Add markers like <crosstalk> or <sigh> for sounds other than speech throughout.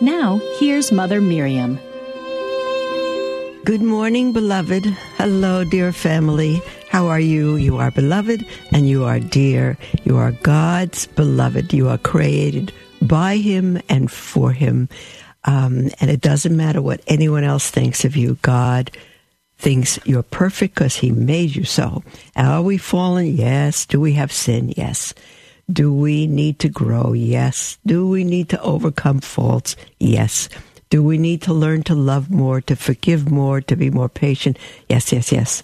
Now, here's Mother Miriam. Good morning, beloved. Hello, dear family. How are you? You are beloved and you are dear. You are God's beloved. You are created by Him and for Him. Um, and it doesn't matter what anyone else thinks of you. God thinks you're perfect because He made you so. Are we fallen? Yes. Do we have sin? Yes. Do we need to grow? Yes. Do we need to overcome faults? Yes. Do we need to learn to love more, to forgive more, to be more patient? Yes, yes, yes.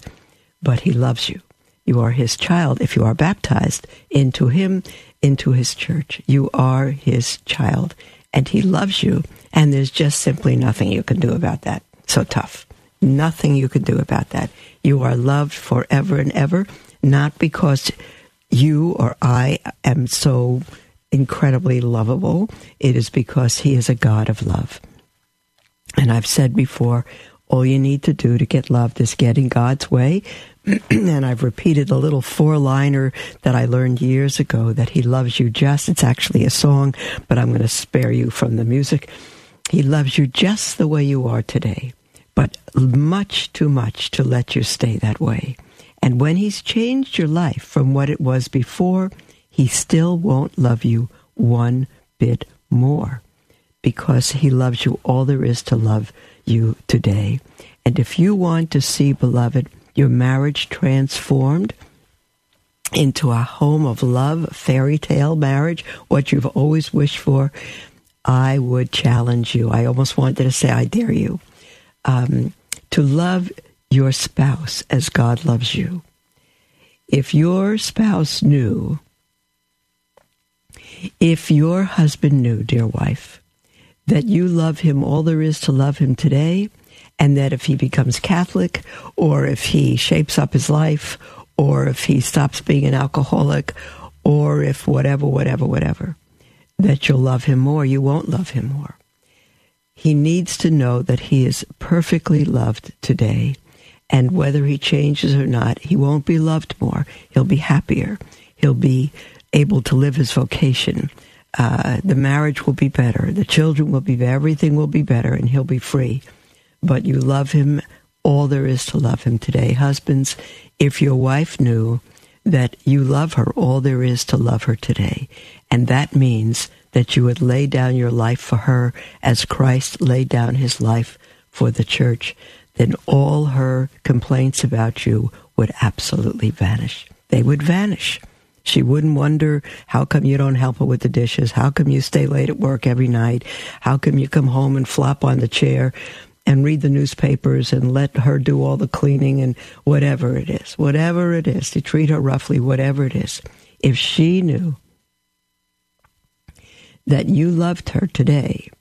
But He loves you. You are His child if you are baptized into Him, into His church. You are His child, and He loves you, and there's just simply nothing you can do about that. So tough. Nothing you can do about that. You are loved forever and ever, not because you or I am so incredibly lovable. It is because He is a God of love. And I've said before, all you need to do to get loved is get in God's way. <clears throat> and I've repeated a little four liner that I learned years ago that He loves you just. It's actually a song, but I'm going to spare you from the music. He loves you just the way you are today, but much too much to let you stay that way. And when He's changed your life from what it was before, He still won't love you one bit more because He loves you all there is to love you today. And if you want to see, beloved, your marriage transformed into a home of love, fairy tale marriage, what you've always wished for, I would challenge you. I almost wanted to say, I dare you, um, to love your spouse as God loves you. If your spouse knew, if your husband knew, dear wife, that you love him all there is to love him today, and that if he becomes Catholic, or if he shapes up his life, or if he stops being an alcoholic, or if whatever, whatever, whatever, that you'll love him more. You won't love him more. He needs to know that he is perfectly loved today, and whether he changes or not, he won't be loved more. He'll be happier. He'll be able to live his vocation uh, the marriage will be better, the children will be, everything will be better, and he'll be free. But you love him all there is to love him today. Husbands, if your wife knew that you love her, all there is to love her today, and that means that you would lay down your life for her as Christ laid down his life for the church, then all her complaints about you would absolutely vanish. They would vanish. She wouldn't wonder, how come you don't help her with the dishes? How come you stay late at work every night? How come you come home and flop on the chair and read the newspapers and let her do all the cleaning and whatever it is, whatever it is, to treat her roughly, whatever it is. If she knew that you loved her today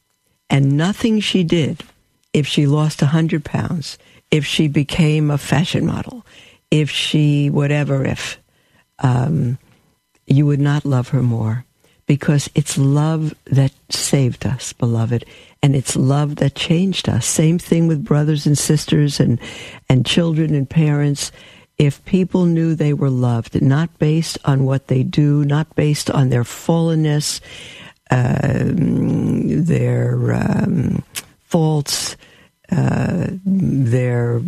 and nothing she did, if she lost a hundred pounds, if she became a fashion model, if she, whatever, if, um, you would not love her more because it's love that saved us, beloved, and it's love that changed us. Same thing with brothers and sisters and, and children and parents. If people knew they were loved, not based on what they do, not based on their fallenness, um, their um, faults, uh, their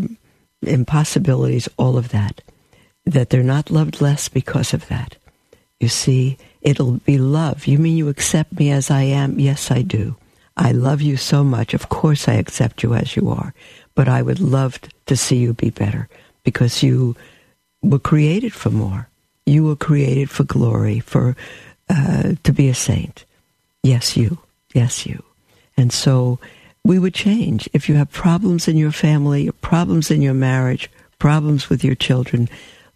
impossibilities, all of that, that they're not loved less because of that you see, it'll be love. You mean you accept me as I am? Yes, I do. I love you so much. Of course, I accept you as you are. But I would love to see you be better because you were created for more. You were created for glory, for uh, to be a saint. Yes, you. Yes, you. And so we would change. If you have problems in your family, problems in your marriage, problems with your children,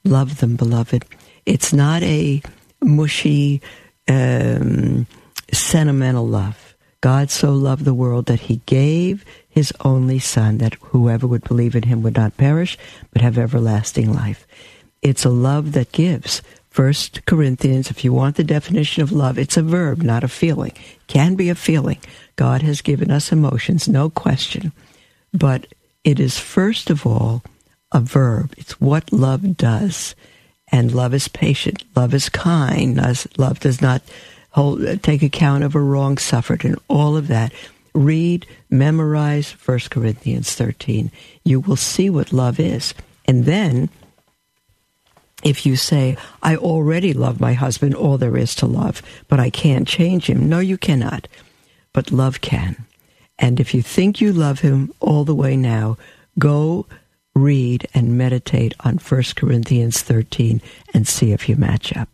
love them, beloved. It's not a mushy, um, sentimental love. God so loved the world that he gave his only Son, that whoever would believe in him would not perish, but have everlasting life. It's a love that gives. First Corinthians, if you want the definition of love, it's a verb, not a feeling. Can be a feeling. God has given us emotions, no question. But it is first of all a verb. It's what love does. And love is patient. Love is kind. Love does not hold, take account of a wrong suffered and all of that. Read, memorize 1 Corinthians 13. You will see what love is. And then, if you say, I already love my husband, all there is to love, but I can't change him. No, you cannot. But love can. And if you think you love him all the way now, go read and meditate on 1 Corinthians 13 and see if you match up.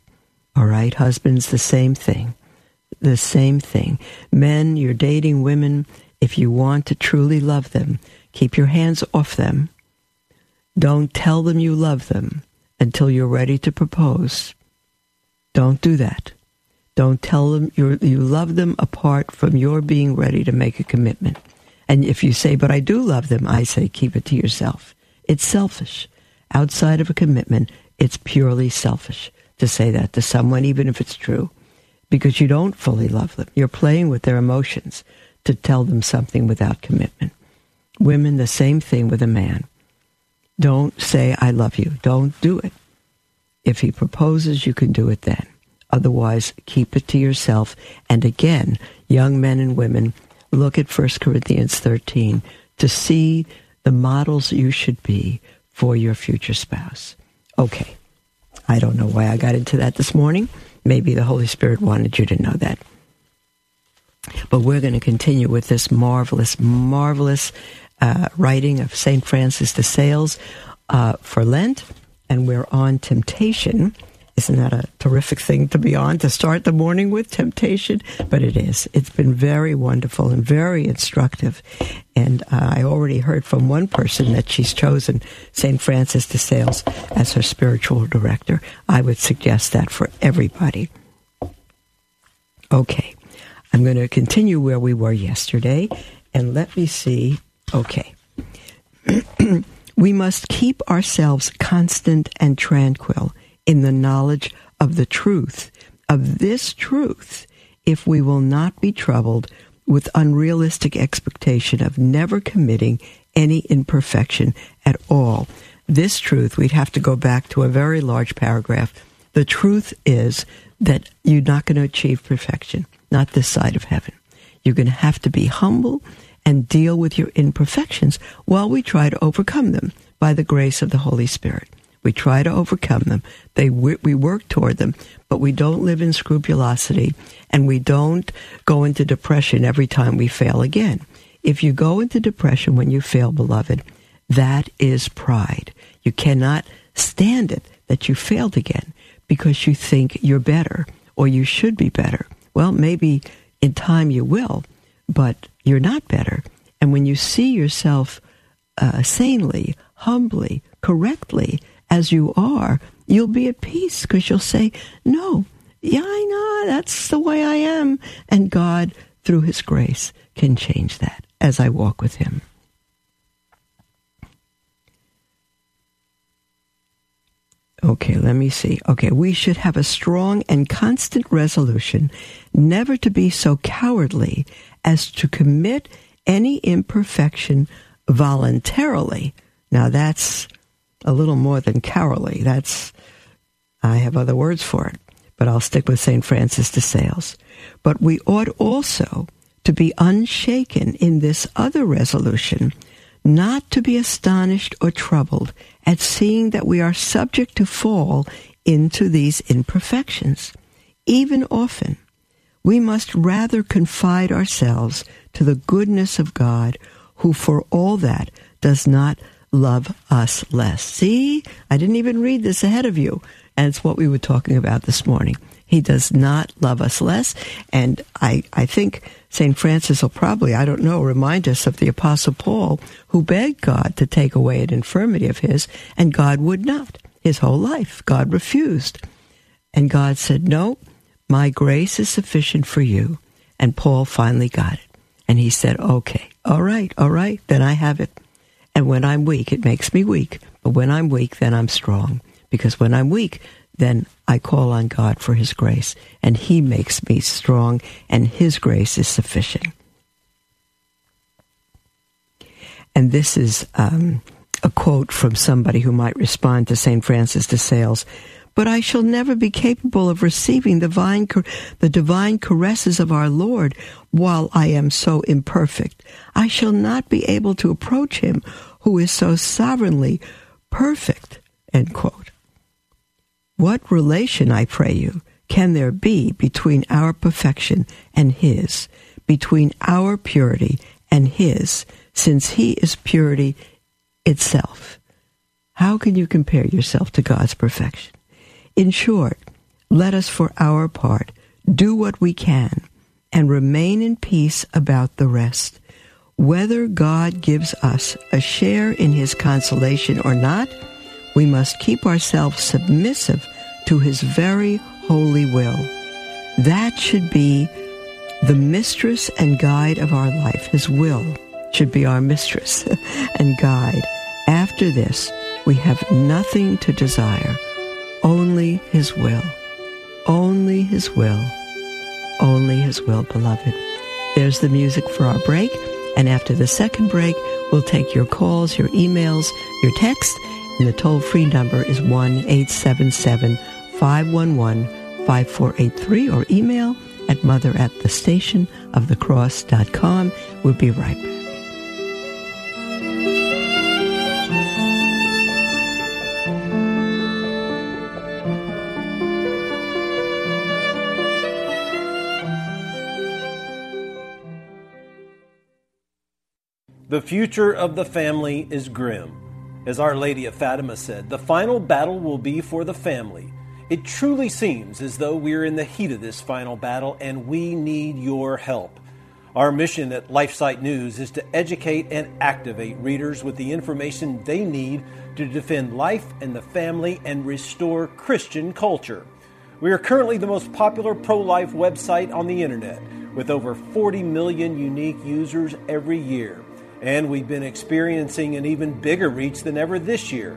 All right, husbands, the same thing. The same thing. Men, you're dating women. If you want to truly love them, keep your hands off them. Don't tell them you love them until you're ready to propose. Don't do that. Don't tell them you you love them apart from your being ready to make a commitment. And if you say, but I do love them, I say, keep it to yourself. It's selfish. Outside of a commitment, it's purely selfish to say that to someone, even if it's true, because you don't fully love them. You're playing with their emotions to tell them something without commitment. Women, the same thing with a man. Don't say, I love you. Don't do it. If he proposes, you can do it then. Otherwise, keep it to yourself. And again, young men and women, look at 1 Corinthians 13 to see the models you should be for your future spouse. Okay. I don't know why I got into that this morning. Maybe the Holy Spirit wanted you to know that. But we're going to continue with this marvelous, marvelous uh, writing of St. Francis de Sales uh, for Lent. And we're on temptation isn't that a terrific thing to be on to start the morning with temptation? But it is. It's been very wonderful and very instructive. And uh, I already heard from one person that she's chosen St. Francis de Sales as her spiritual director. I would suggest that for everybody. Okay. I'm going to continue where we were yesterday. And let me see. Okay. <clears throat> we must keep ourselves constant and tranquil in the knowledge of the truth, of this truth, if we will not be troubled with unrealistic expectation of never committing any imperfection at all. This truth, we'd have to go back to a very large paragraph. The truth is that you're not going to achieve perfection, not this side of heaven. You're going to have to be humble and deal with your imperfections while we try to overcome them by the grace of the Holy Spirit. We try to overcome them. They we work toward them, but we don't live in scrupulosity, and we don't go into depression every time we fail again. If you go into depression when you fail, beloved, that is pride. You cannot stand it that you failed again because you think you're better or you should be better. Well, maybe in time you will, but you're not better. And when you see yourself uh, sanely, humbly, correctly, as you are, you'll be at peace because you'll say, No, yeah, I know, that's the way I am. And God, through His grace, can change that as I walk with Him. Okay, let me see. Okay, we should have a strong and constant resolution never to be so cowardly as to commit any imperfection voluntarily. Now that's a little more than cowardly. That's, I have other words for it, but I'll stick with St. Francis de Sales. But we ought also to be unshaken in this other resolution, not to be astonished or troubled at seeing that we are subject to fall into these imperfections. Even often, we must rather confide ourselves to the goodness of God, who for all that does not love us less. See, I didn't even read this ahead of you. And it's what we were talking about this morning. He does not love us less. And I, I think St. Francis will probably, I don't know, remind us of the Apostle Paul, who begged God to take away an infirmity of his, and God would not. His whole life, God refused. And God said, No, my grace is sufficient for you, And Paul finally got it. And he said, okay, all right, all right, then I have it. And when I'm weak, it makes me weak. But when I'm weak, then I'm strong. Because when I'm weak, then I call on God for His grace. And He makes me strong, and His grace is sufficient. And this is um, a quote from somebody who might respond to St. Francis de Sales but I shall never be capable of receiving the divine, the divine caresses of our Lord while I am so imperfect. I shall not be able to approach him who is so sovereignly perfect. End quote. What relation, I pray you, can there be between our perfection and his, between our purity and his, since he is purity itself? How can you compare yourself to God's perfection? In short, let us for our part do what we can and remain in peace about the rest. Whether God gives us a share in his consolation or not, we must keep ourselves submissive to his very holy will. That should be the mistress and guide of our life. His will should be our mistress <laughs> and guide. After this, we have nothing to desire only His will. Only His will. Only His will, beloved. There's the music for our break. And after the second break, we'll take your calls, your emails, your text. And the toll free number is 1 877 511 5483 or email at mother at the station of the cross.com. We'll be right back. The future of the family is grim. As Our Lady of Fatima said, the final battle will be for the family. It truly seems as though we're in the heat of this final battle and we need your help. Our mission at LifeSite News is to educate and activate readers with the information they need to defend life and the family and restore Christian culture. We are currently the most popular pro life website on the internet with over 40 million unique users every year. And we've been experiencing an even bigger reach than ever this year.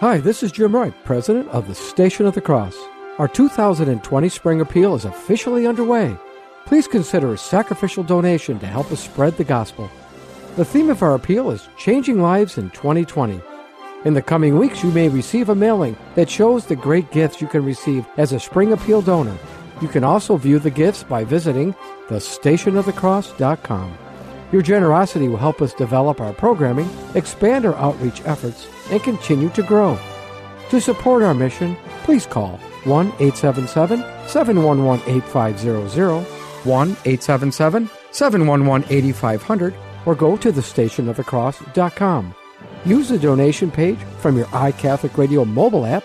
Hi, this is Jim Wright, President of the Station of the Cross. Our 2020 Spring Appeal is officially underway. Please consider a sacrificial donation to help us spread the gospel. The theme of our appeal is Changing Lives in 2020. In the coming weeks, you may receive a mailing that shows the great gifts you can receive as a Spring Appeal donor. You can also view the gifts by visiting thestationofthecross.com. Your generosity will help us develop our programming, expand our outreach efforts, and continue to grow. To support our mission, please call 1 877 711 8500, 1 877 711 8500, or go to thestationofthecross.com. Use the donation page from your iCatholic Radio mobile app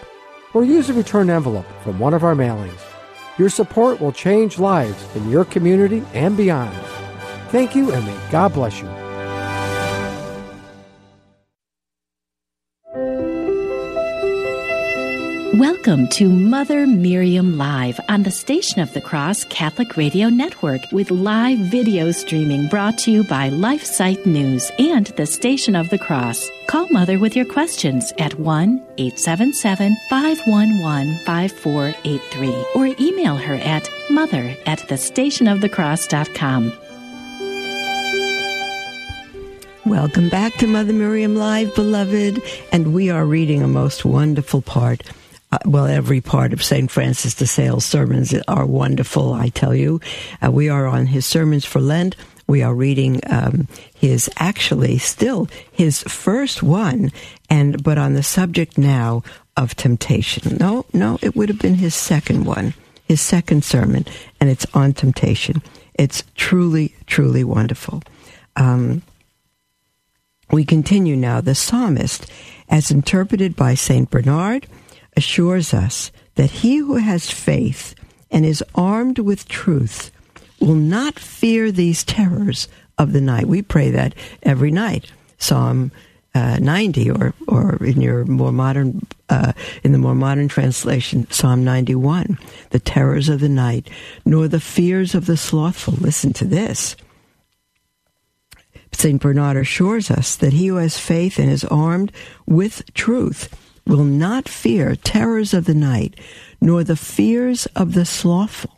or use a return envelope from one of our mailings. Your support will change lives in your community and beyond. Thank you, and may God bless you. Welcome to Mother Miriam Live on the Station of the Cross Catholic Radio Network with live video streaming brought to you by LifeSite News and the Station of the Cross. Call Mother with your questions at 1 877 511 5483 or email her at mother at thestationofthecross.com. Welcome back to Mother Miriam Live, beloved. And we are reading a most wonderful part. Uh, well, every part of St. Francis de Sales' sermons are wonderful, I tell you. Uh, we are on his sermons for Lent. We are reading um, his, actually, still his first one, and but on the subject now of temptation. No, no, it would have been his second one, his second sermon, and it's on temptation. It's truly, truly wonderful. um, we continue now. The psalmist, as interpreted by St. Bernard, assures us that he who has faith and is armed with truth will not fear these terrors of the night. We pray that every night. Psalm uh, 90, or or in your more modern, uh, in the more modern translation, Psalm 91, the terrors of the night, nor the fears of the slothful. Listen to this. St. Bernard assures us that he who has faith and is armed with truth will not fear terrors of the night, nor the fears of the slothful,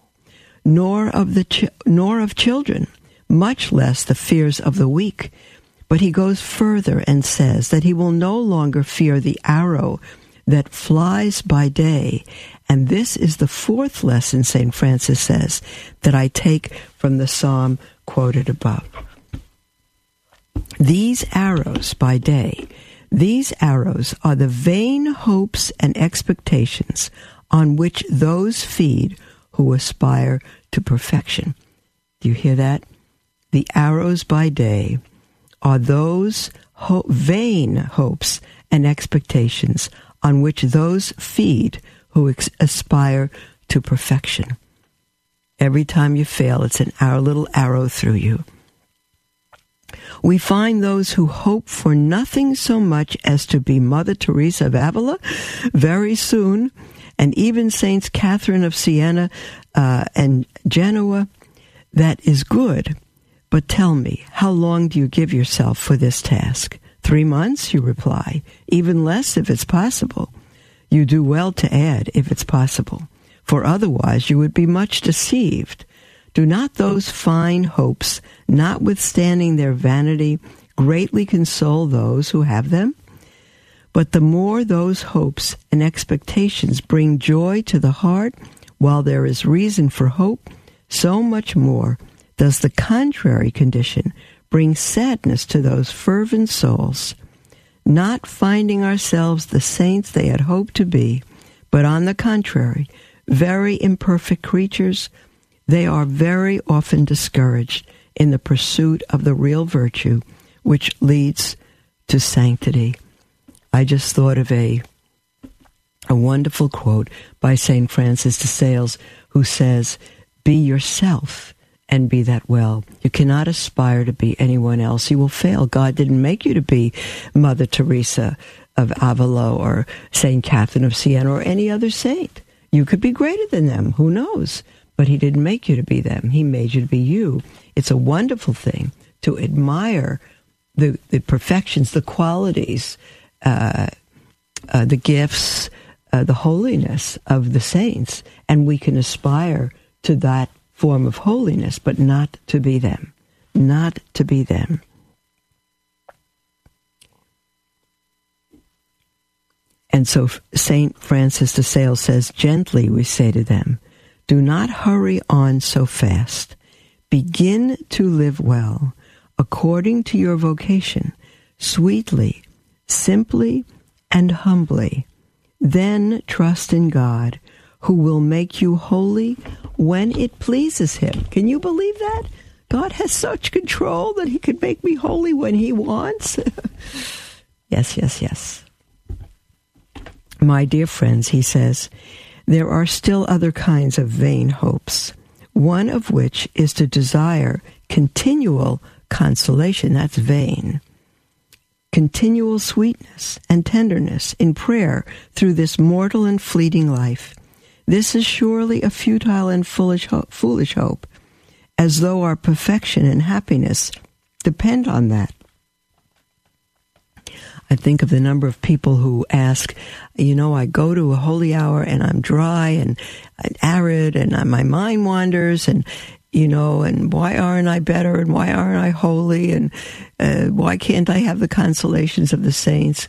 nor of the nor of children, much less the fears of the weak. But he goes further and says that he will no longer fear the arrow that flies by day. And this is the fourth lesson, St. Francis says, that I take from the psalm quoted above. These arrows by day, these arrows are the vain hopes and expectations on which those feed who aspire to perfection. Do you hear that? The arrows by day are those ho- vain hopes and expectations on which those feed who ex- aspire to perfection. Every time you fail, it's an our little arrow through you. We find those who hope for nothing so much as to be Mother Teresa of Avila very soon, and even Saints Catherine of Siena uh, and Genoa. That is good. But tell me, how long do you give yourself for this task? Three months, you reply. Even less if it's possible. You do well to add, if it's possible, for otherwise you would be much deceived. Do not those fine hopes, notwithstanding their vanity, greatly console those who have them? But the more those hopes and expectations bring joy to the heart, while there is reason for hope, so much more does the contrary condition bring sadness to those fervent souls, not finding ourselves the saints they had hoped to be, but on the contrary, very imperfect creatures, they are very often discouraged in the pursuit of the real virtue which leads to sanctity. I just thought of a a wonderful quote by St. Francis de Sales who says, Be yourself and be that well. You cannot aspire to be anyone else. You will fail. God didn't make you to be Mother Teresa of Avila or St. Catherine of Siena or any other saint. You could be greater than them. Who knows? But He didn't make you to be them. He made you to be you. It's a wonderful thing to admire the, the perfections, the qualities, uh, uh, the gifts, uh, the holiness of the saints. And we can aspire to that form of holiness, but not to be them. Not to be them. And so St. Francis de Sales says, gently we say to them, do not hurry on so fast. Begin to live well, according to your vocation, sweetly, simply, and humbly. Then trust in God, who will make you holy when it pleases Him. Can you believe that? God has such control that He can make me holy when He wants. <laughs> yes, yes, yes. My dear friends, he says, there are still other kinds of vain hopes, one of which is to desire continual consolation. That's vain. Continual sweetness and tenderness in prayer through this mortal and fleeting life this is surely a futile and foolish hope, foolish hope, as though our perfection and happiness depend on that. I think of the number of people who ask, you know, I go to a holy hour and I'm dry and arid and my mind wanders and, you know, and why aren't I better and why aren't I holy and uh, why can't I have the consolations of the saints?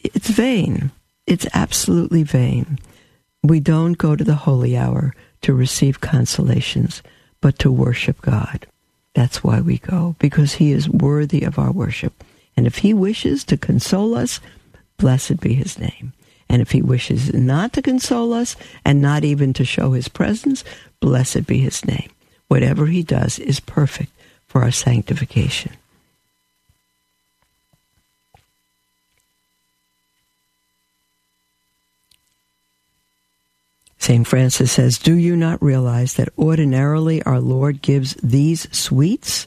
It's vain. It's absolutely vain. We don't go to the holy hour to receive consolations, but to worship God. That's why we go, because He is worthy of our worship. And if he wishes to console us, blessed be his name. And if he wishes not to console us and not even to show his presence, blessed be his name. Whatever he does is perfect for our sanctification. St. Francis says, Do you not realize that ordinarily our Lord gives these sweets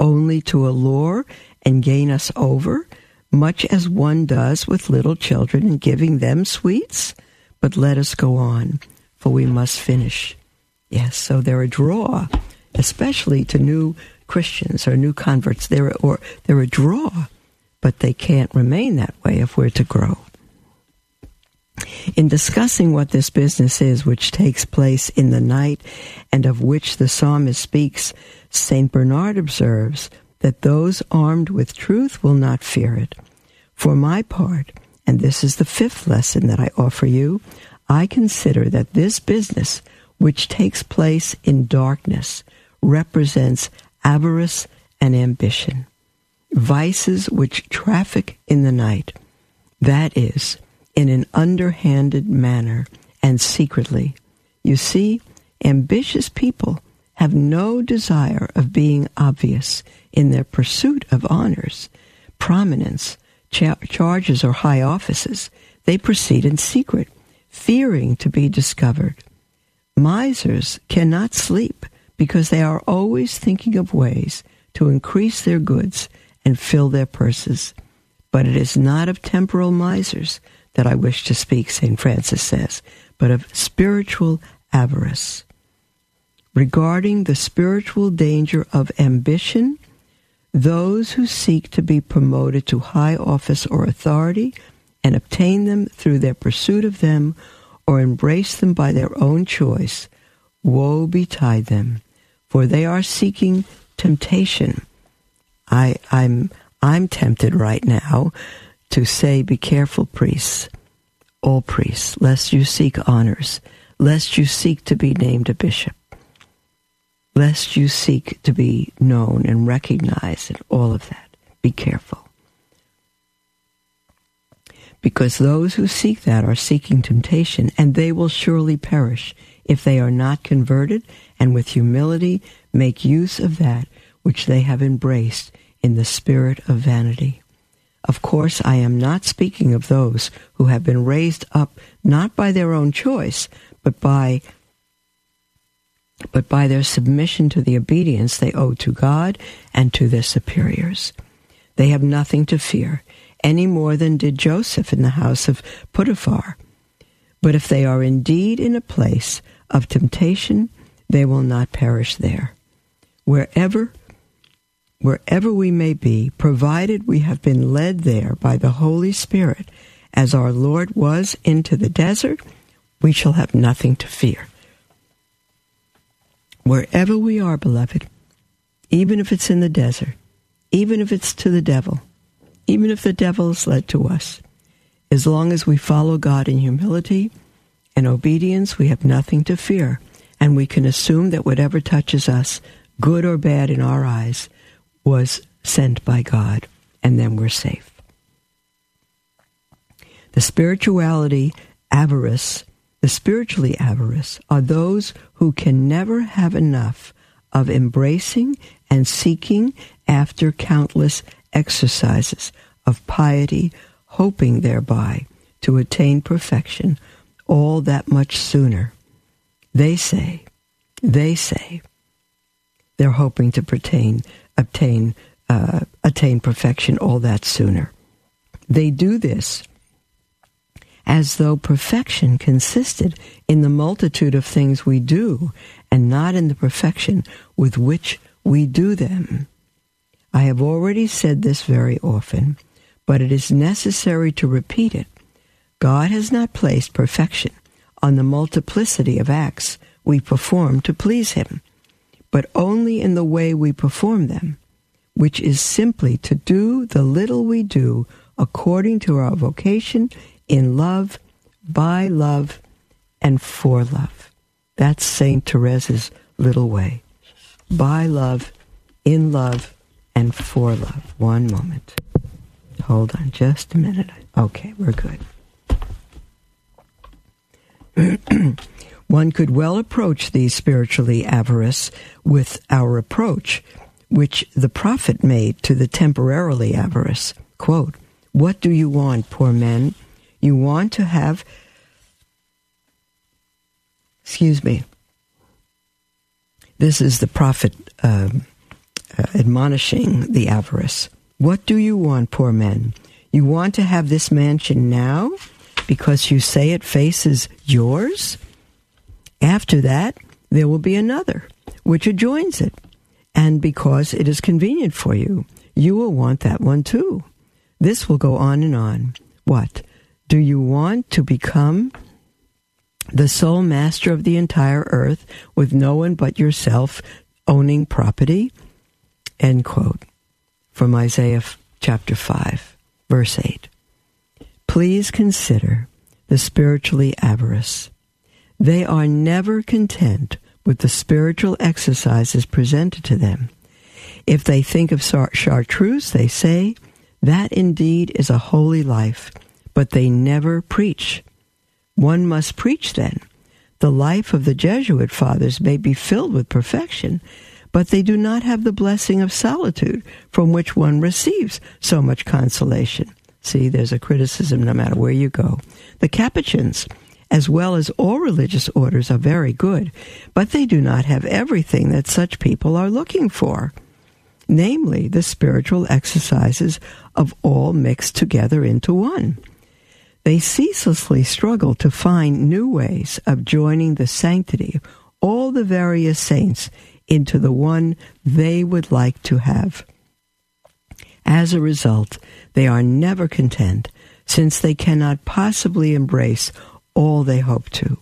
only to allure and gain us over, much as one does with little children in giving them sweets? But let us go on, for we must finish. Yes, so they're a draw, especially to new Christians or new converts. They're, or they're a draw, but they can't remain that way if we're to grow. In discussing what this business is, which takes place in the night and of which the psalmist speaks, St. Bernard observes that those armed with truth will not fear it. For my part, and this is the fifth lesson that I offer you, I consider that this business, which takes place in darkness, represents avarice and ambition, vices which traffic in the night. That is, in an underhanded manner and secretly. You see, ambitious people have no desire of being obvious in their pursuit of honors, prominence, cha- charges, or high offices. They proceed in secret, fearing to be discovered. Misers cannot sleep because they are always thinking of ways to increase their goods and fill their purses. But it is not of temporal misers that I wish to speak, St. Francis says, but of spiritual avarice. Regarding the spiritual danger of ambition, those who seek to be promoted to high office or authority and obtain them through their pursuit of them or embrace them by their own choice, woe betide them, for they are seeking temptation. I, I'm, I'm tempted right now to say, Be careful, priests, all priests, lest you seek honors, lest you seek to be named a bishop, lest you seek to be known and recognized, and all of that. Be careful. Because those who seek that are seeking temptation, and they will surely perish if they are not converted and with humility make use of that which they have embraced in the spirit of vanity. Of course, I am not speaking of those who have been raised up not by their own choice, but by but by their submission to the obedience they owe to God and to their superiors. They have nothing to fear, any more than did Joseph in the house of Potiphar. But if they are indeed in a place of temptation, they will not perish there. Wherever wherever we may be, provided we have been led there by the Holy Spirit, as our Lord was into the desert, we shall have nothing to fear. Wherever we are, beloved, even if it's in the desert, even if it's to the devil, even if the devil is led to us, as long as we follow God in humility and obedience, we have nothing to fear, and we can assume that whatever touches us, good or bad in our eyes, was sent by God, and then we're safe. The spirituality avarice, the spiritually avarice, are those who can never have enough of embracing and seeking after countless exercises of piety, hoping thereby to attain perfection all that much sooner. They say, they say, they're hoping to pertain obtain uh, attain perfection all that sooner. They do this as though perfection consisted in the multitude of things we do and not in the perfection with which we do them. I have already said this very often, but it is necessary to repeat it. God has not placed perfection on the multiplicity of acts we perform to please Him but only in the way we perform them, which is simply to do the little we do according to our vocation in love, by love, and for love. That's St. Teresa's little way. By love, in love, and for love. One moment. Hold on just a minute. Okay, we're good. <clears throat> One could well approach these spiritually avarice with our approach, which the prophet made to the temporarily avarice. Quote, What do you want, poor men? You want to have excuse me. This is the prophet uh, uh, admonishing the avarice. What do you want, poor men? You want to have this mansion now because you say it faces yours? After that, there will be another which adjoins it. And because it is convenient for you, you will want that one too. This will go on and on. What? Do you want to become the sole master of the entire earth with no one but yourself owning property? End quote. From Isaiah chapter 5, verse 8. Please consider the spiritually avarice. They are never content with the spiritual exercises presented to them. If they think of chartreuse, they say, that indeed is a holy life, but they never preach. One must preach then. The life of the Jesuit fathers may be filled with perfection, but they do not have the blessing of solitude from which one receives so much consolation. See, there's a criticism no matter where you go. The Capuchins, as well as all religious orders, are very good, but they do not have everything that such people are looking for namely the spiritual exercises of all mixed together into one. They ceaselessly struggle to find new ways of joining the sanctity of all the various saints into the one they would like to have. As a result, they are never content, since they cannot possibly embrace all they hope to.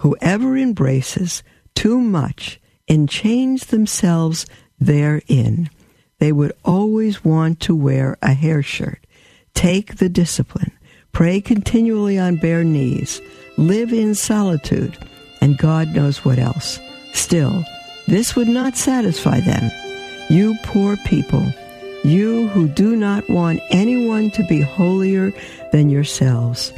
Whoever embraces too much and change themselves therein, they would always want to wear a hair shirt. Take the discipline. Pray continually on bare knees. Live in solitude. And God knows what else. Still, this would not satisfy them. You poor people, you who do not want anyone to be holier than yourselves,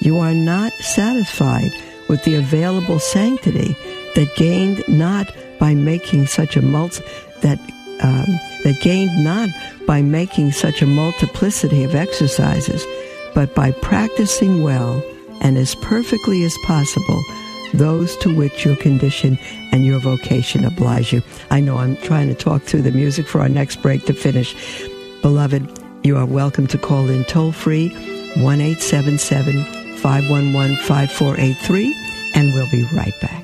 you are not satisfied with the available sanctity that gained not by making such a multi that um, that gained not by making such a multiplicity of exercises, but by practicing well and as perfectly as possible those to which your condition and your vocation oblige you. I know I'm trying to talk through the music for our next break to finish. Beloved, you are welcome to call in toll free 1 511 5483, and we'll be right back.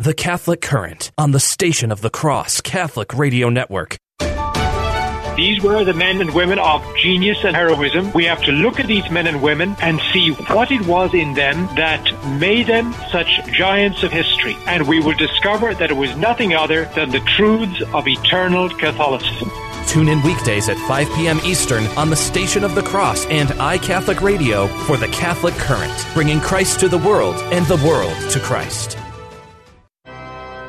The Catholic Current on the Station of the Cross Catholic Radio Network. These were the men and women of genius and heroism. We have to look at these men and women and see what it was in them that made them such giants of history. And we will discover that it was nothing other than the truths of eternal Catholicism. Tune in weekdays at 5 p.m. Eastern on the Station of the Cross and iCatholic Radio for the Catholic Current, bringing Christ to the world and the world to Christ.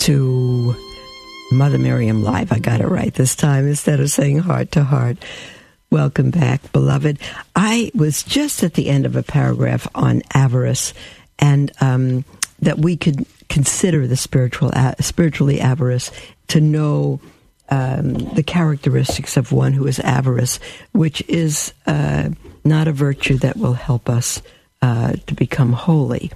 to Mother Miriam Live. I got it right this time instead of saying heart to heart. Welcome back, beloved. I was just at the end of a paragraph on avarice and um, that we could consider the spiritual, spiritually avarice to know um, the characteristics of one who is avarice, which is uh, not a virtue that will help us uh, to become holy.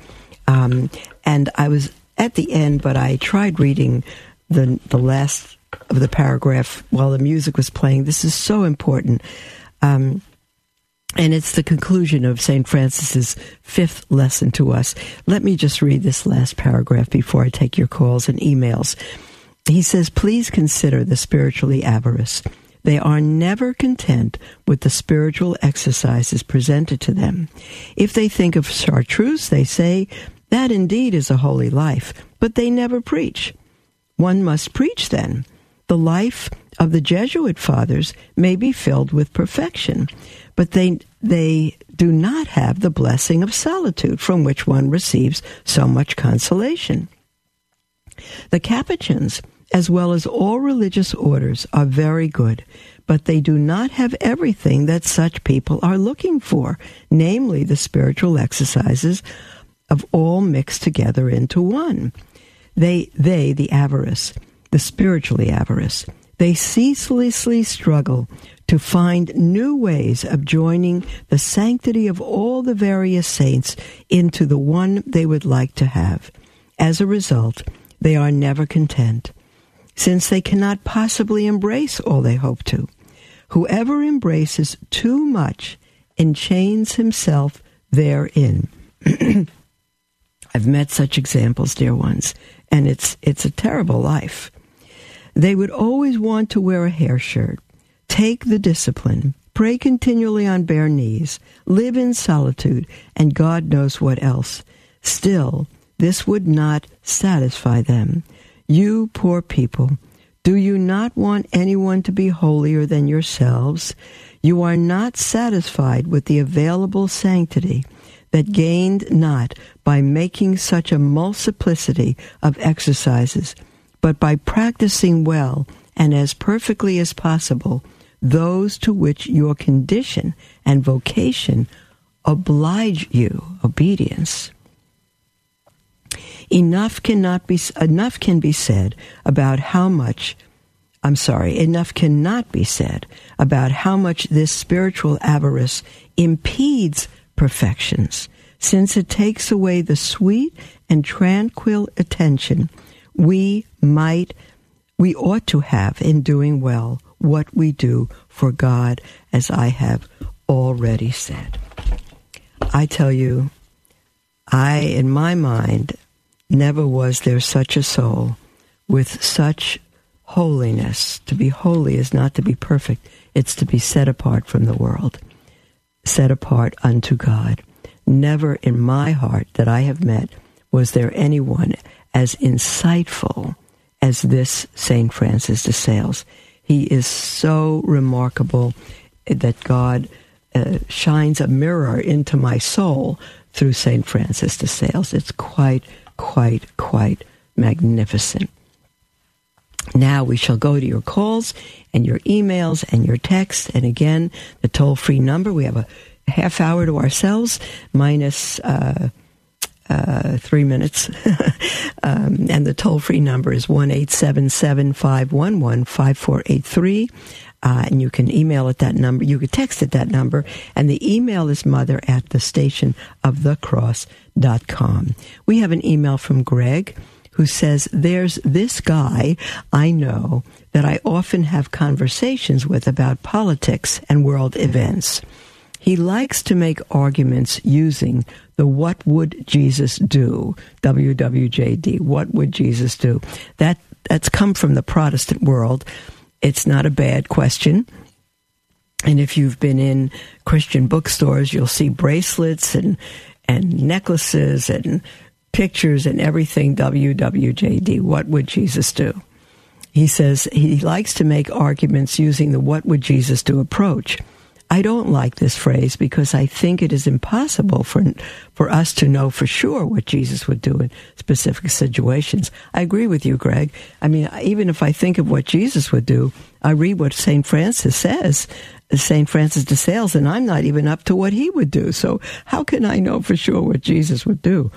Um, and I was at the end, but I tried reading the the last of the paragraph while the music was playing. This is so important. Um, and it's the conclusion of St. Francis's fifth lesson to us. Let me just read this last paragraph before I take your calls and emails. He says, Please consider the spiritually avarice. They are never content with the spiritual exercises presented to them. If they think of chartreuse, they say, that indeed is a holy life, but they never preach. One must preach then. The life of the Jesuit fathers may be filled with perfection, but they, they do not have the blessing of solitude from which one receives so much consolation. The Capuchins, as well as all religious orders, are very good, but they do not have everything that such people are looking for, namely the spiritual exercises of all mixed together into one. They, they, the avarice, the spiritually avarice, they ceaselessly struggle to find new ways of joining the sanctity of all the various saints into the one they would like to have. As a result, they are never content, since they cannot possibly embrace all they hope to. Whoever embraces too much enchains himself therein. <clears throat> I've met such examples, dear ones, and it's it's a terrible life. They would always want to wear a hair shirt, take the discipline, pray continually on bare knees, live in solitude, and God knows what else. Still, this would not satisfy them. You poor people, do you not want anyone to be holier than yourselves? You are not satisfied with the available sanctity that gained not by making such a multiplicity of exercises, but by practicing well and as perfectly as possible those to which your condition and vocation oblige you obedience. Enough cannot be enough can be said about how much I'm sorry, enough cannot be said about how much this spiritual avarice impedes perfections, since it takes away the sweet and tranquil attention we might, we ought to have in doing well what we do for God, as I have already said. I tell you, I, in my mind, never was there such a soul with such holiness. To be holy is not to be perfect, it's to be set apart from the world set apart unto God. Never in my heart that I have met was there anyone as insightful as this St. Francis de Sales. He is so remarkable that God uh, shines a mirror into my soul through St. Francis de Sales. It's quite, quite, quite magnificent. Now we shall go to your calls and your emails and your texts. And again, the toll free number, we have a half hour to ourselves minus, uh, uh, three minutes. <laughs> um, and the toll free number is 1 511 5483. Uh, and you can email at that number. You can text at that number. And the email is mother at the station of the cross.com. We have an email from Greg who says, There's this guy I know that I often have conversations with about politics and world events. He likes to make arguments using the What Would Jesus Do? WWJD. What would Jesus do? That that's come from the Protestant world. It's not a bad question. And if you've been in Christian bookstores, you'll see bracelets and and necklaces and pictures and everything WWJD. What would Jesus do? He says he likes to make arguments using the what would Jesus do approach. I don't like this phrase because I think it is impossible for for us to know for sure what Jesus would do in specific situations. I agree with you, Greg. I mean, even if I think of what Jesus would do, I read what St. Francis says, St. Francis de Sales, and I'm not even up to what he would do. So how can I know for sure what Jesus would do?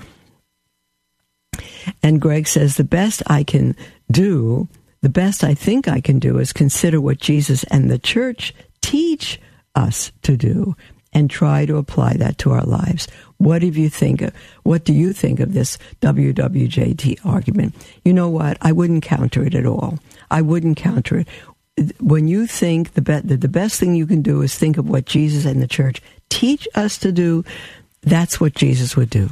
And Greg says the best I can do, the best I think I can do is consider what Jesus and the church teach us to do and try to apply that to our lives. What do you think of, what do you think of this WWJD argument? You know what? I wouldn't counter it at all. I wouldn't counter it. When you think the, be- the best thing you can do is think of what Jesus and the church teach us to do, that's what Jesus would do.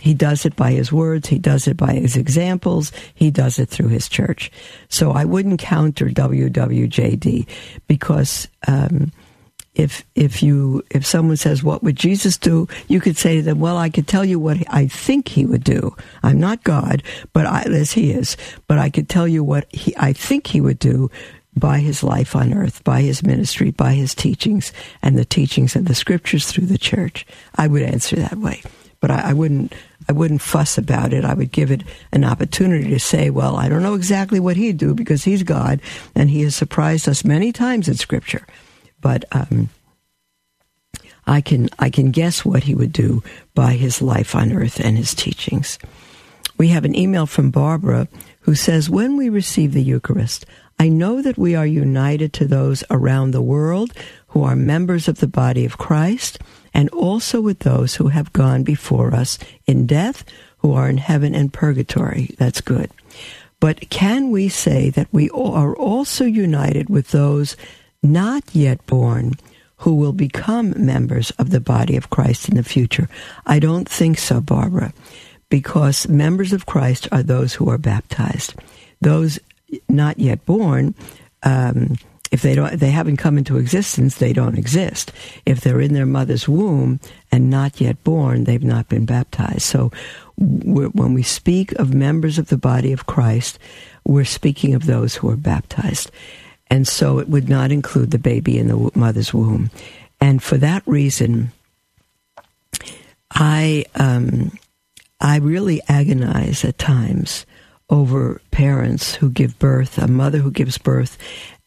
He does it by his words. He does it by his examples. He does it through his church. So I wouldn't counter WWJD because um, if if you if someone says what would Jesus do, you could say to them, well, I could tell you what I think he would do. I'm not God, but I, as he is, but I could tell you what he, I think he would do by his life on earth, by his ministry, by his teachings, and the teachings of the scriptures through the church. I would answer that way, but I, I wouldn't. I wouldn't fuss about it. I would give it an opportunity to say, well, I don't know exactly what he'd do because he's God and he has surprised us many times in scripture but um, I can I can guess what he would do by his life on earth and his teachings. We have an email from Barbara who says, "When we receive the Eucharist, I know that we are united to those around the world who are members of the body of Christ, and also with those who have gone before us in death, who are in heaven and purgatory." That's good. But can we say that we are also united with those not yet born who will become members of the body of Christ in the future? I don't think so, Barbara, because members of Christ are those who are baptized. Those not yet born, um, if they don't, they haven't come into existence, they don't exist. If they're in their mother's womb and not yet born, they've not been baptized. So, when we speak of members of the body of Christ, we're speaking of those who are baptized and so it would not include the baby in the mother's womb. And for that reason, I um, I really agonize at times over parents who give birth, a mother who gives birth,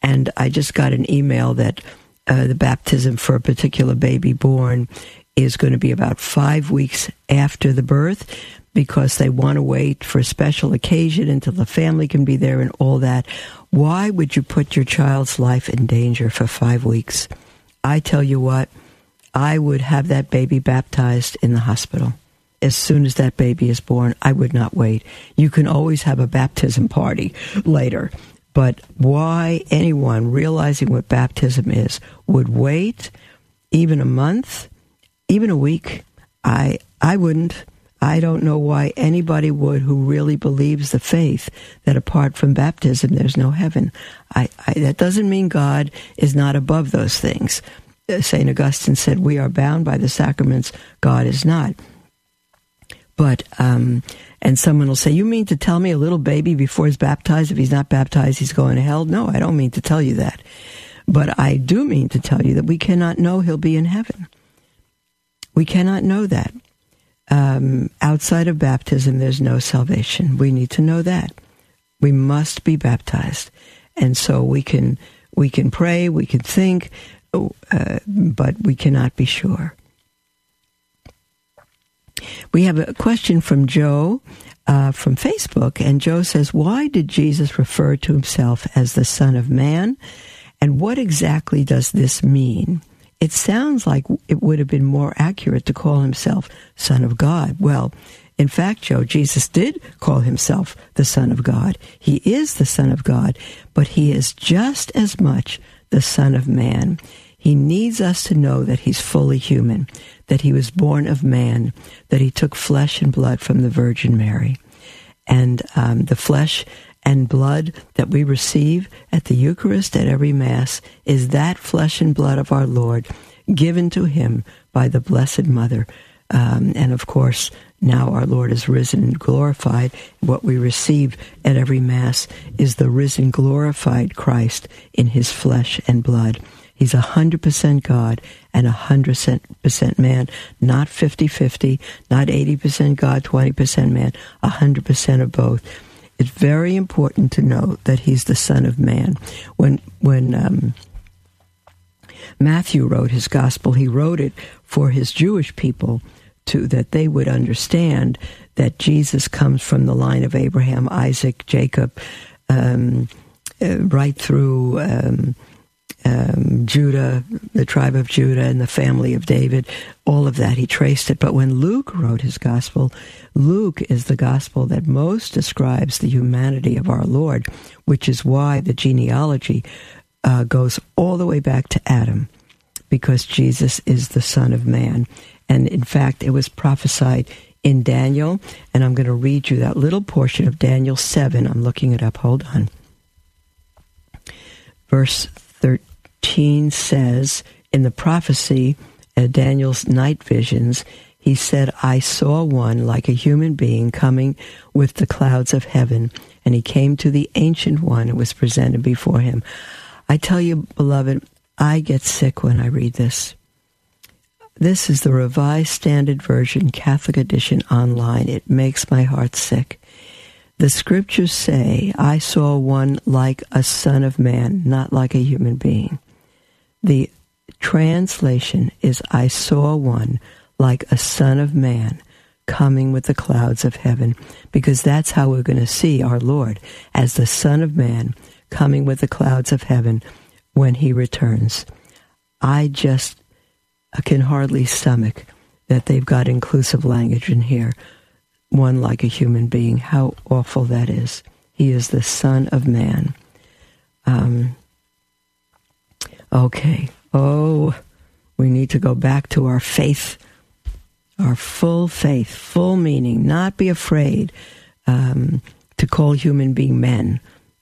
and I just got an email that uh, the baptism for a particular baby born is going to be about five weeks after the birth because they want to wait for a special occasion until the family can be there and all that. Why would you put your child's life in danger for five weeks? I tell you what, I would have that baby baptized in the hospital. As soon as that baby is born, I would not wait. You can always have a baptism party later. But why anyone realizing what baptism is would wait even a month, even a week, I I wouldn't. I don't know why anybody would who really believes the faith that apart from baptism there's no heaven. I, I, that doesn't mean God is not above those things. Uh, St. Augustine said, We are bound by the sacraments, God is not. But, um, and someone will say, You mean to tell me a little baby before he's baptized, if he's not baptized, he's going to hell? No, I don't mean to tell you that. But I do mean to tell you that we cannot know he'll be in heaven. We cannot know that um, outside of baptism, there's no salvation. We need to know that. We must be baptized, and so we can we can pray, we can think, uh, but we cannot be sure. We have a question from Joe uh, from Facebook, and Joe says, "Why did Jesus refer to himself as the Son of Man, and what exactly does this mean?" It sounds like it would have been more accurate to call himself Son of God. Well, in fact, Joe, Jesus did call himself the Son of God. He is the Son of God, but he is just as much the Son of Man. He needs us to know that he's fully human, that he was born of man, that he took flesh and blood from the Virgin Mary. And um, the flesh and blood that we receive at the Eucharist at every Mass is that flesh and blood of our Lord given to him by the Blessed Mother. Um, and of course, now our Lord is risen and glorified. What we receive at every Mass is the risen, glorified Christ in his flesh and blood. He's 100% God and 100% man, not 50 50, not 80% God, 20% man, 100% of both. It's very important to know that he's the Son of Man. When, when, um, Matthew wrote his gospel, he wrote it for his Jewish people to that they would understand that Jesus comes from the line of Abraham, Isaac, Jacob, um, uh, right through um, um, Judah, the tribe of Judah, and the family of David. All of that he traced it. But when Luke wrote his gospel, Luke is the gospel that most describes the humanity of our Lord, which is why the genealogy uh, goes all the way back to Adam, because Jesus is the Son of Man. And in fact, it was prophesied in Daniel, and I'm going to read you that little portion of Daniel 7. I'm looking it up. Hold on. Verse 13 says, in the prophecy, uh, Daniel's night visions, he said, I saw one like a human being coming with the clouds of heaven, and he came to the ancient one and was presented before him. I tell you, beloved, I get sick when I read this. This is the Revised Standard Version Catholic Edition online. It makes my heart sick. The scriptures say, I saw one like a son of man, not like a human being. The translation is, I saw one like a son of man coming with the clouds of heaven, because that's how we're going to see our Lord as the Son of Man coming with the clouds of heaven when he returns. I just can hardly stomach that they've got inclusive language in here. One like a human being. How awful that is. He is the Son of Man. Um, okay. Oh, we need to go back to our faith, our full faith, full meaning, not be afraid um, to call human being men,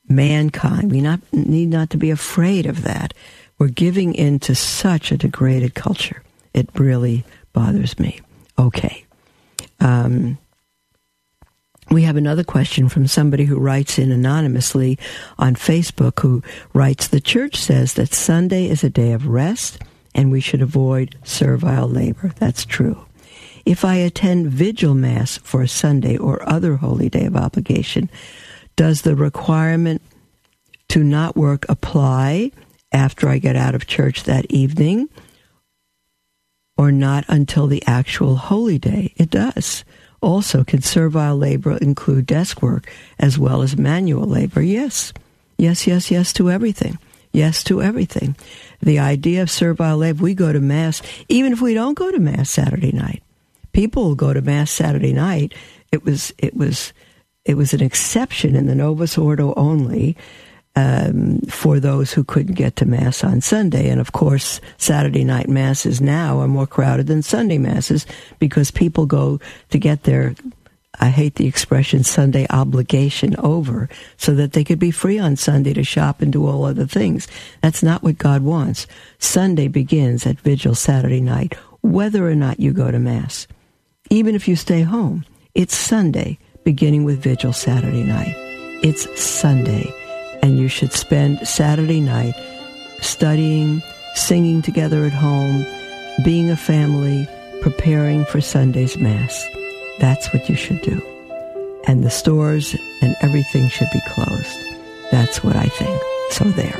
mankind. We not, need not to be afraid of that. We're giving in to such a degraded culture. It really bothers me. Okay. Um, we have another question from somebody who writes in anonymously on Facebook who writes The church says that Sunday is a day of rest and we should avoid servile labor. That's true. If I attend vigil mass for a Sunday or other holy day of obligation, does the requirement to not work apply after I get out of church that evening or not until the actual holy day? It does. Also, can servile labor include desk work as well as manual labor? Yes. Yes, yes, yes to everything. Yes to everything. The idea of servile labor, we go to Mass, even if we don't go to Mass Saturday night. People go to Mass Saturday night. It was, it was, it was an exception in the Novus Ordo only um, for those who couldn't get to Mass on Sunday. And of course, Saturday night Masses now are more crowded than Sunday Masses because people go to get their, I hate the expression, Sunday obligation over so that they could be free on Sunday to shop and do all other things. That's not what God wants. Sunday begins at Vigil Saturday night, whether or not you go to Mass. Even if you stay home, it's Sunday beginning with Vigil Saturday night. It's Sunday and you should spend Saturday night studying, singing together at home, being a family, preparing for Sunday's Mass. That's what you should do. And the stores and everything should be closed. That's what I think. So there.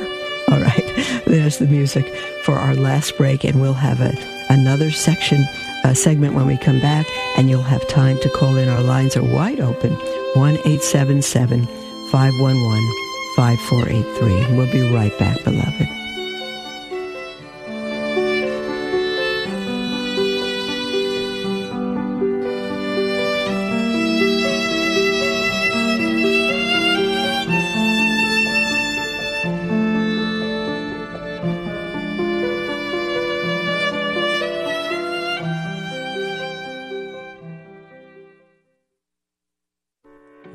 All right. <laughs> There's the music for our last break, and we'll have a, another section, a segment when we come back, and you'll have time to call in. Our lines are wide open 1 877 511 5483. We'll be right back, beloved.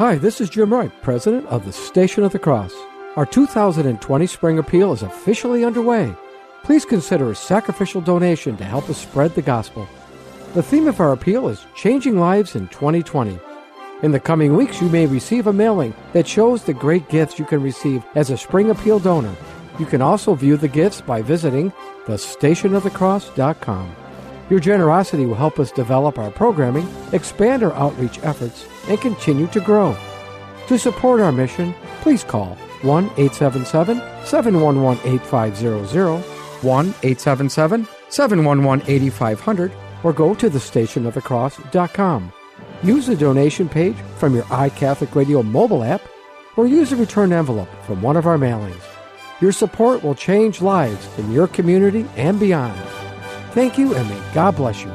Hi, this is Jim Wright, President of the Station of the Cross. Our 2020 Spring Appeal is officially underway. Please consider a sacrificial donation to help us spread the gospel. The theme of our appeal is Changing Lives in 2020. In the coming weeks, you may receive a mailing that shows the great gifts you can receive as a Spring Appeal donor. You can also view the gifts by visiting thestationofthecross.com. Your generosity will help us develop our programming, expand our outreach efforts, and continue to grow. To support our mission, please call 1 877 711 8500, 1 877 711 8500, or go to thestationofthecross.com. Use the donation page from your iCatholic Radio mobile app, or use a return envelope from one of our mailings. Your support will change lives in your community and beyond. Thank you, and may God bless you.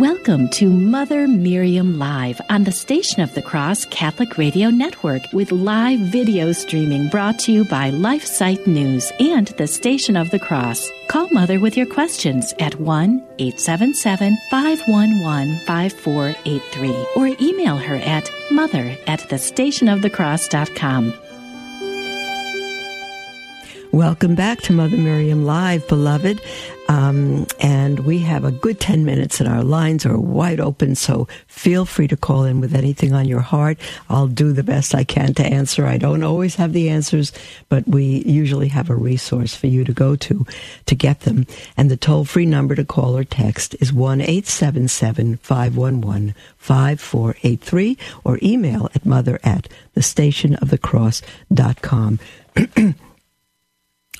Welcome to Mother Miriam Live on the Station of the Cross Catholic Radio Network with live video streaming brought to you by LifeSite News and the Station of the Cross. Call Mother with your questions at 1 877 511 5483 or email her at mother at thestationofthecross.com. Welcome back to Mother Miriam Live, beloved. Um, and we have a good 10 minutes and our lines are wide open. So feel free to call in with anything on your heart. I'll do the best I can to answer. I don't always have the answers, but we usually have a resource for you to go to to get them. And the toll free number to call or text is 1 877 511 5483 or email at mother at thestationofthecross.com. <clears throat>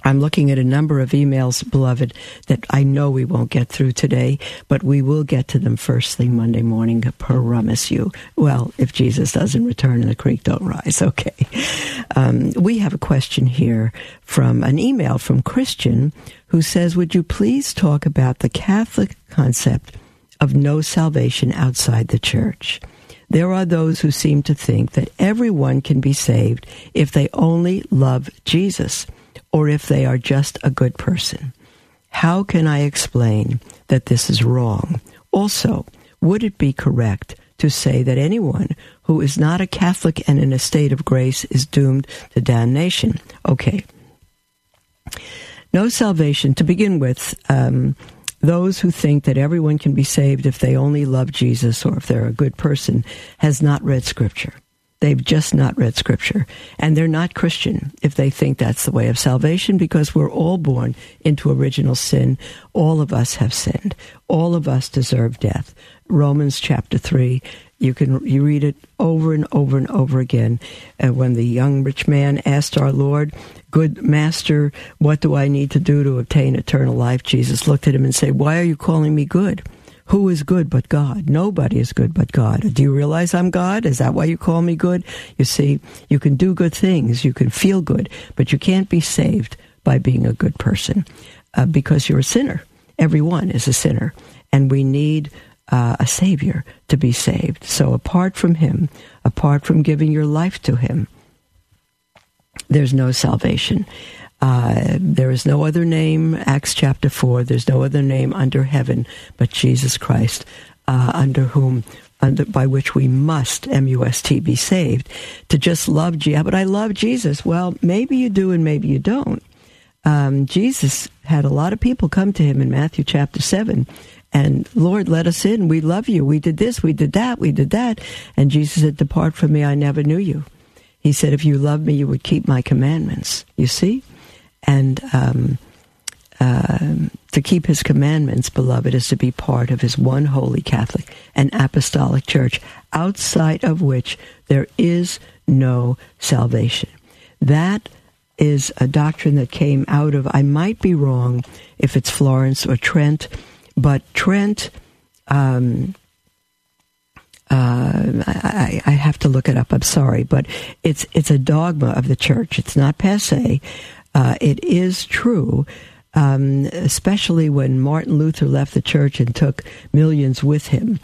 I'm looking at a number of emails, beloved, that I know we won't get through today, but we will get to them first thing Monday morning, I promise you. Well, if Jesus doesn't return and the creek don't rise, <laughs> okay. Um, we have a question here from an email from Christian who says, Would you please talk about the Catholic concept of no salvation outside the church? There are those who seem to think that everyone can be saved if they only love Jesus or if they are just a good person. How can I explain that this is wrong? Also, would it be correct to say that anyone who is not a Catholic and in a state of grace is doomed to damnation? Okay. No salvation. To begin with, um, those who think that everyone can be saved if they only love Jesus or if they're a good person has not read Scripture. They've just not read scripture. And they're not Christian if they think that's the way of salvation because we're all born into original sin. All of us have sinned. All of us deserve death. Romans chapter 3. You can you read it over and over and over again. And when the young rich man asked our Lord, "Good master, what do I need to do to obtain eternal life?" Jesus looked at him and said, "Why are you calling me good?" Who is good but God? Nobody is good but God. Do you realize I'm God? Is that why you call me good? You see, you can do good things, you can feel good, but you can't be saved by being a good person uh, because you're a sinner. Everyone is a sinner, and we need uh, a Savior to be saved. So, apart from Him, apart from giving your life to Him, there's no salvation. Uh, there is no other name, Acts chapter 4, there's no other name under heaven but Jesus Christ, uh, under whom, under, by which we must, M-U-S-T, be saved. To just love Jesus, but I love Jesus. Well, maybe you do and maybe you don't. um, Jesus had a lot of people come to him in Matthew chapter 7 and Lord, let us in. We love you. We did this, we did that, we did that. And Jesus said, Depart from me, I never knew you. He said, If you love me, you would keep my commandments. You see? And um, uh, to keep his commandments, beloved, is to be part of his one holy Catholic and apostolic church, outside of which there is no salvation. That is a doctrine that came out of, I might be wrong if it's Florence or Trent, but Trent, um, uh, I, I, have to look it up. I'm sorry, but it's it's a dogma of the church. It's not passe. Uh, it is true, um, especially when Martin Luther left the church and took millions with him.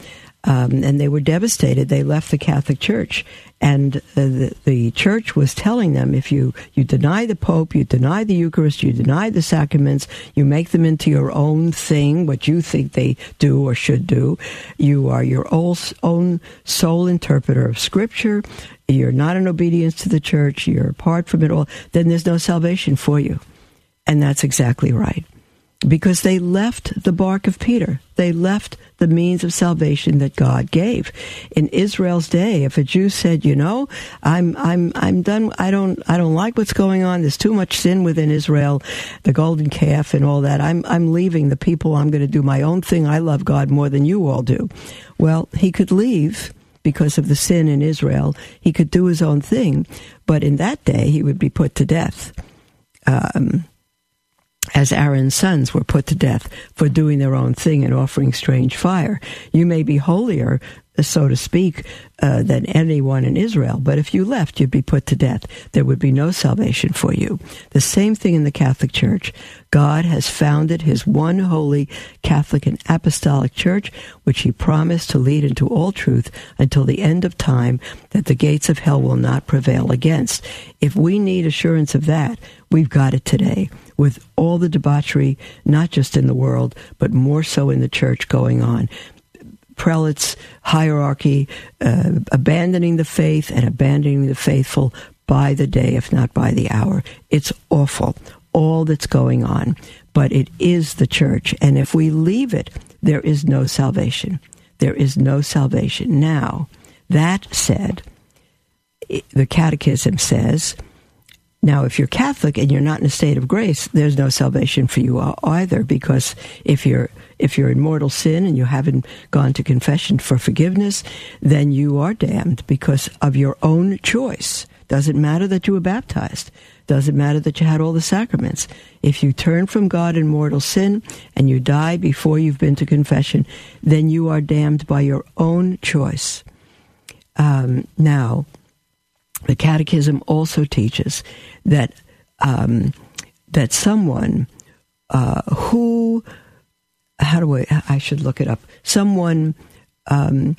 Um, and they were devastated. They left the Catholic Church, and the, the church was telling them if you, you deny the Pope, you deny the Eucharist, you deny the sacraments, you make them into your own thing, what you think they do or should do, you are your own sole interpreter of Scripture, you're not in obedience to the church, you're apart from it all, then there's no salvation for you. And that's exactly right because they left the bark of Peter. They left the means of salvation that God gave. In Israel's day, if a Jew said, "You know, I'm I'm I'm done. I don't I don't like what's going on. There's too much sin within Israel, the golden calf and all that. I'm I'm leaving the people. I'm going to do my own thing. I love God more than you all do." Well, he could leave because of the sin in Israel. He could do his own thing, but in that day, he would be put to death. Um, as Aaron's sons were put to death for doing their own thing and offering strange fire. You may be holier, so to speak, uh, than anyone in Israel, but if you left, you'd be put to death. There would be no salvation for you. The same thing in the Catholic Church. God has founded his one holy Catholic and Apostolic Church, which he promised to lead into all truth until the end of time, that the gates of hell will not prevail against. If we need assurance of that, we've got it today with all the debauchery, not just in the world, but more so in the church going on. Prelates, hierarchy, uh, abandoning the faith and abandoning the faithful by the day, if not by the hour. It's awful, all that's going on. But it is the church. And if we leave it, there is no salvation. There is no salvation. Now, that said, the Catechism says, now, if you're Catholic and you're not in a state of grace, there's no salvation for you either, because if you're if you're in mortal sin and you haven't gone to confession for forgiveness, then you are damned because of your own choice. Doesn't matter that you were baptized. Doesn't matter that you had all the sacraments. If you turn from God in mortal sin and you die before you've been to confession, then you are damned by your own choice. Um, now, the Catechism also teaches that um, that someone uh, who how do I I should look it up. Someone um,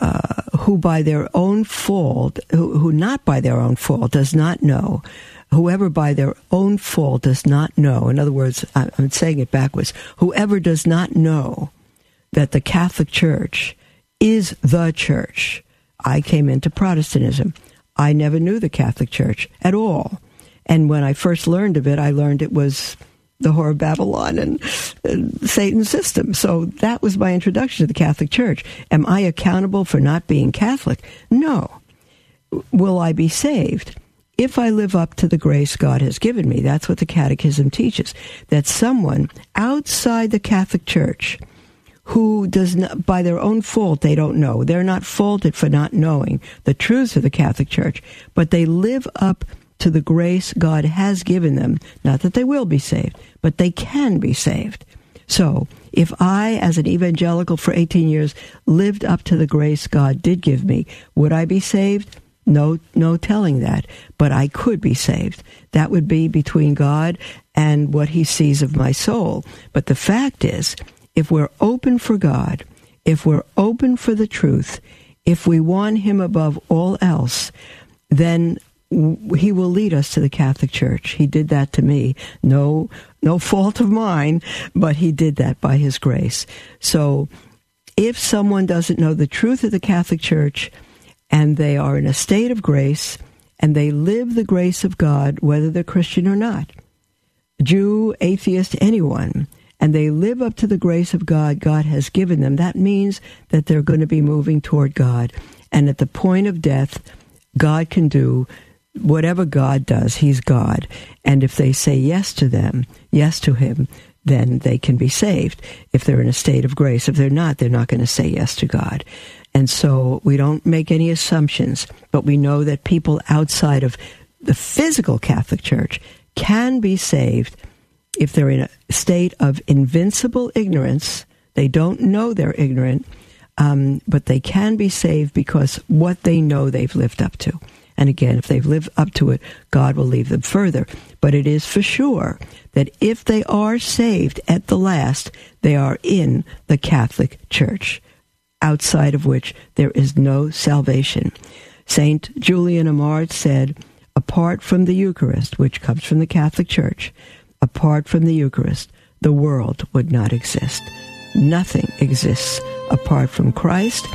uh, who by their own fault who, who not by their own fault does not know whoever by their own fault does not know in other words I'm saying it backwards whoever does not know that the Catholic Church is the church. I came into Protestantism. I never knew the Catholic Church at all. And when I first learned of it, I learned it was the whore of Babylon and, and, Satan's system. So that was my introduction to the Catholic Church. Am I accountable for not being Catholic? No. Will I be saved? If I live up to the grace God has given me, that's what the Catechism teaches. That someone outside the Catholic Church who does not, by their own fault, they don't know. They're not faulted for not knowing the truths of the Catholic Church, but they live up to the grace God has given them. Not that they will be saved, but they can be saved. So, if I, as an evangelical for 18 years, lived up to the grace God did give me, would I be saved? No, no telling that, but I could be saved. That would be between God and what He sees of my soul. But the fact is, if we're open for God, if we're open for the truth, if we want Him above all else, then he will lead us to the Catholic Church. He did that to me. No, no fault of mine, but he did that by his grace. So if someone doesn't know the truth of the Catholic Church and they are in a state of grace and they live the grace of God, whether they're Christian or not, Jew, atheist, anyone, and they live up to the grace of God God has given them, that means that they're going to be moving toward God. And at the point of death, God can do whatever God does, He's God. And if they say yes to them, yes to Him, then they can be saved. If they're in a state of grace, if they're not, they're not going to say yes to God. And so we don't make any assumptions, but we know that people outside of the physical Catholic Church can be saved if they're in a state of invincible ignorance. They don't know they're ignorant, um, but they can be saved because what they know they've lived up to. And again, if they've lived up to it, God will lead them further. But it is for sure that if they are saved at the last, they are in the Catholic Church, outside of which there is no salvation. Saint Julian Eymard said, apart from the Eucharist, which comes from the Catholic Church, apart from the Eucharist, the world would not exist. Nothing exists apart from Christ,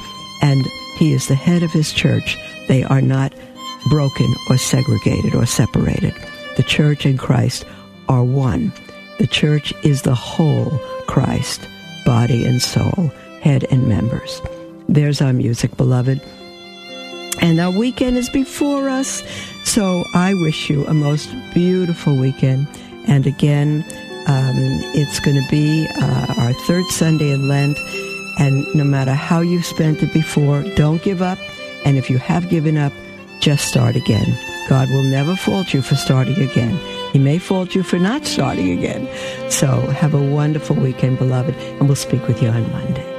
and He is the head of His church. They are not broken or segregated or separated. The church and Christ are one. The church is the whole Christ, body and soul, head and members. There's our music, beloved. And our weekend is before us. So I wish you a most beautiful weekend. And again, um, it's going to be uh, our third Sunday in Lent. And no matter how you've spent it before, don't give up. And if you have given up, just start again. God will never fault you for starting again. He may fault you for not starting again. So have a wonderful weekend, beloved, and we'll speak with you on Monday.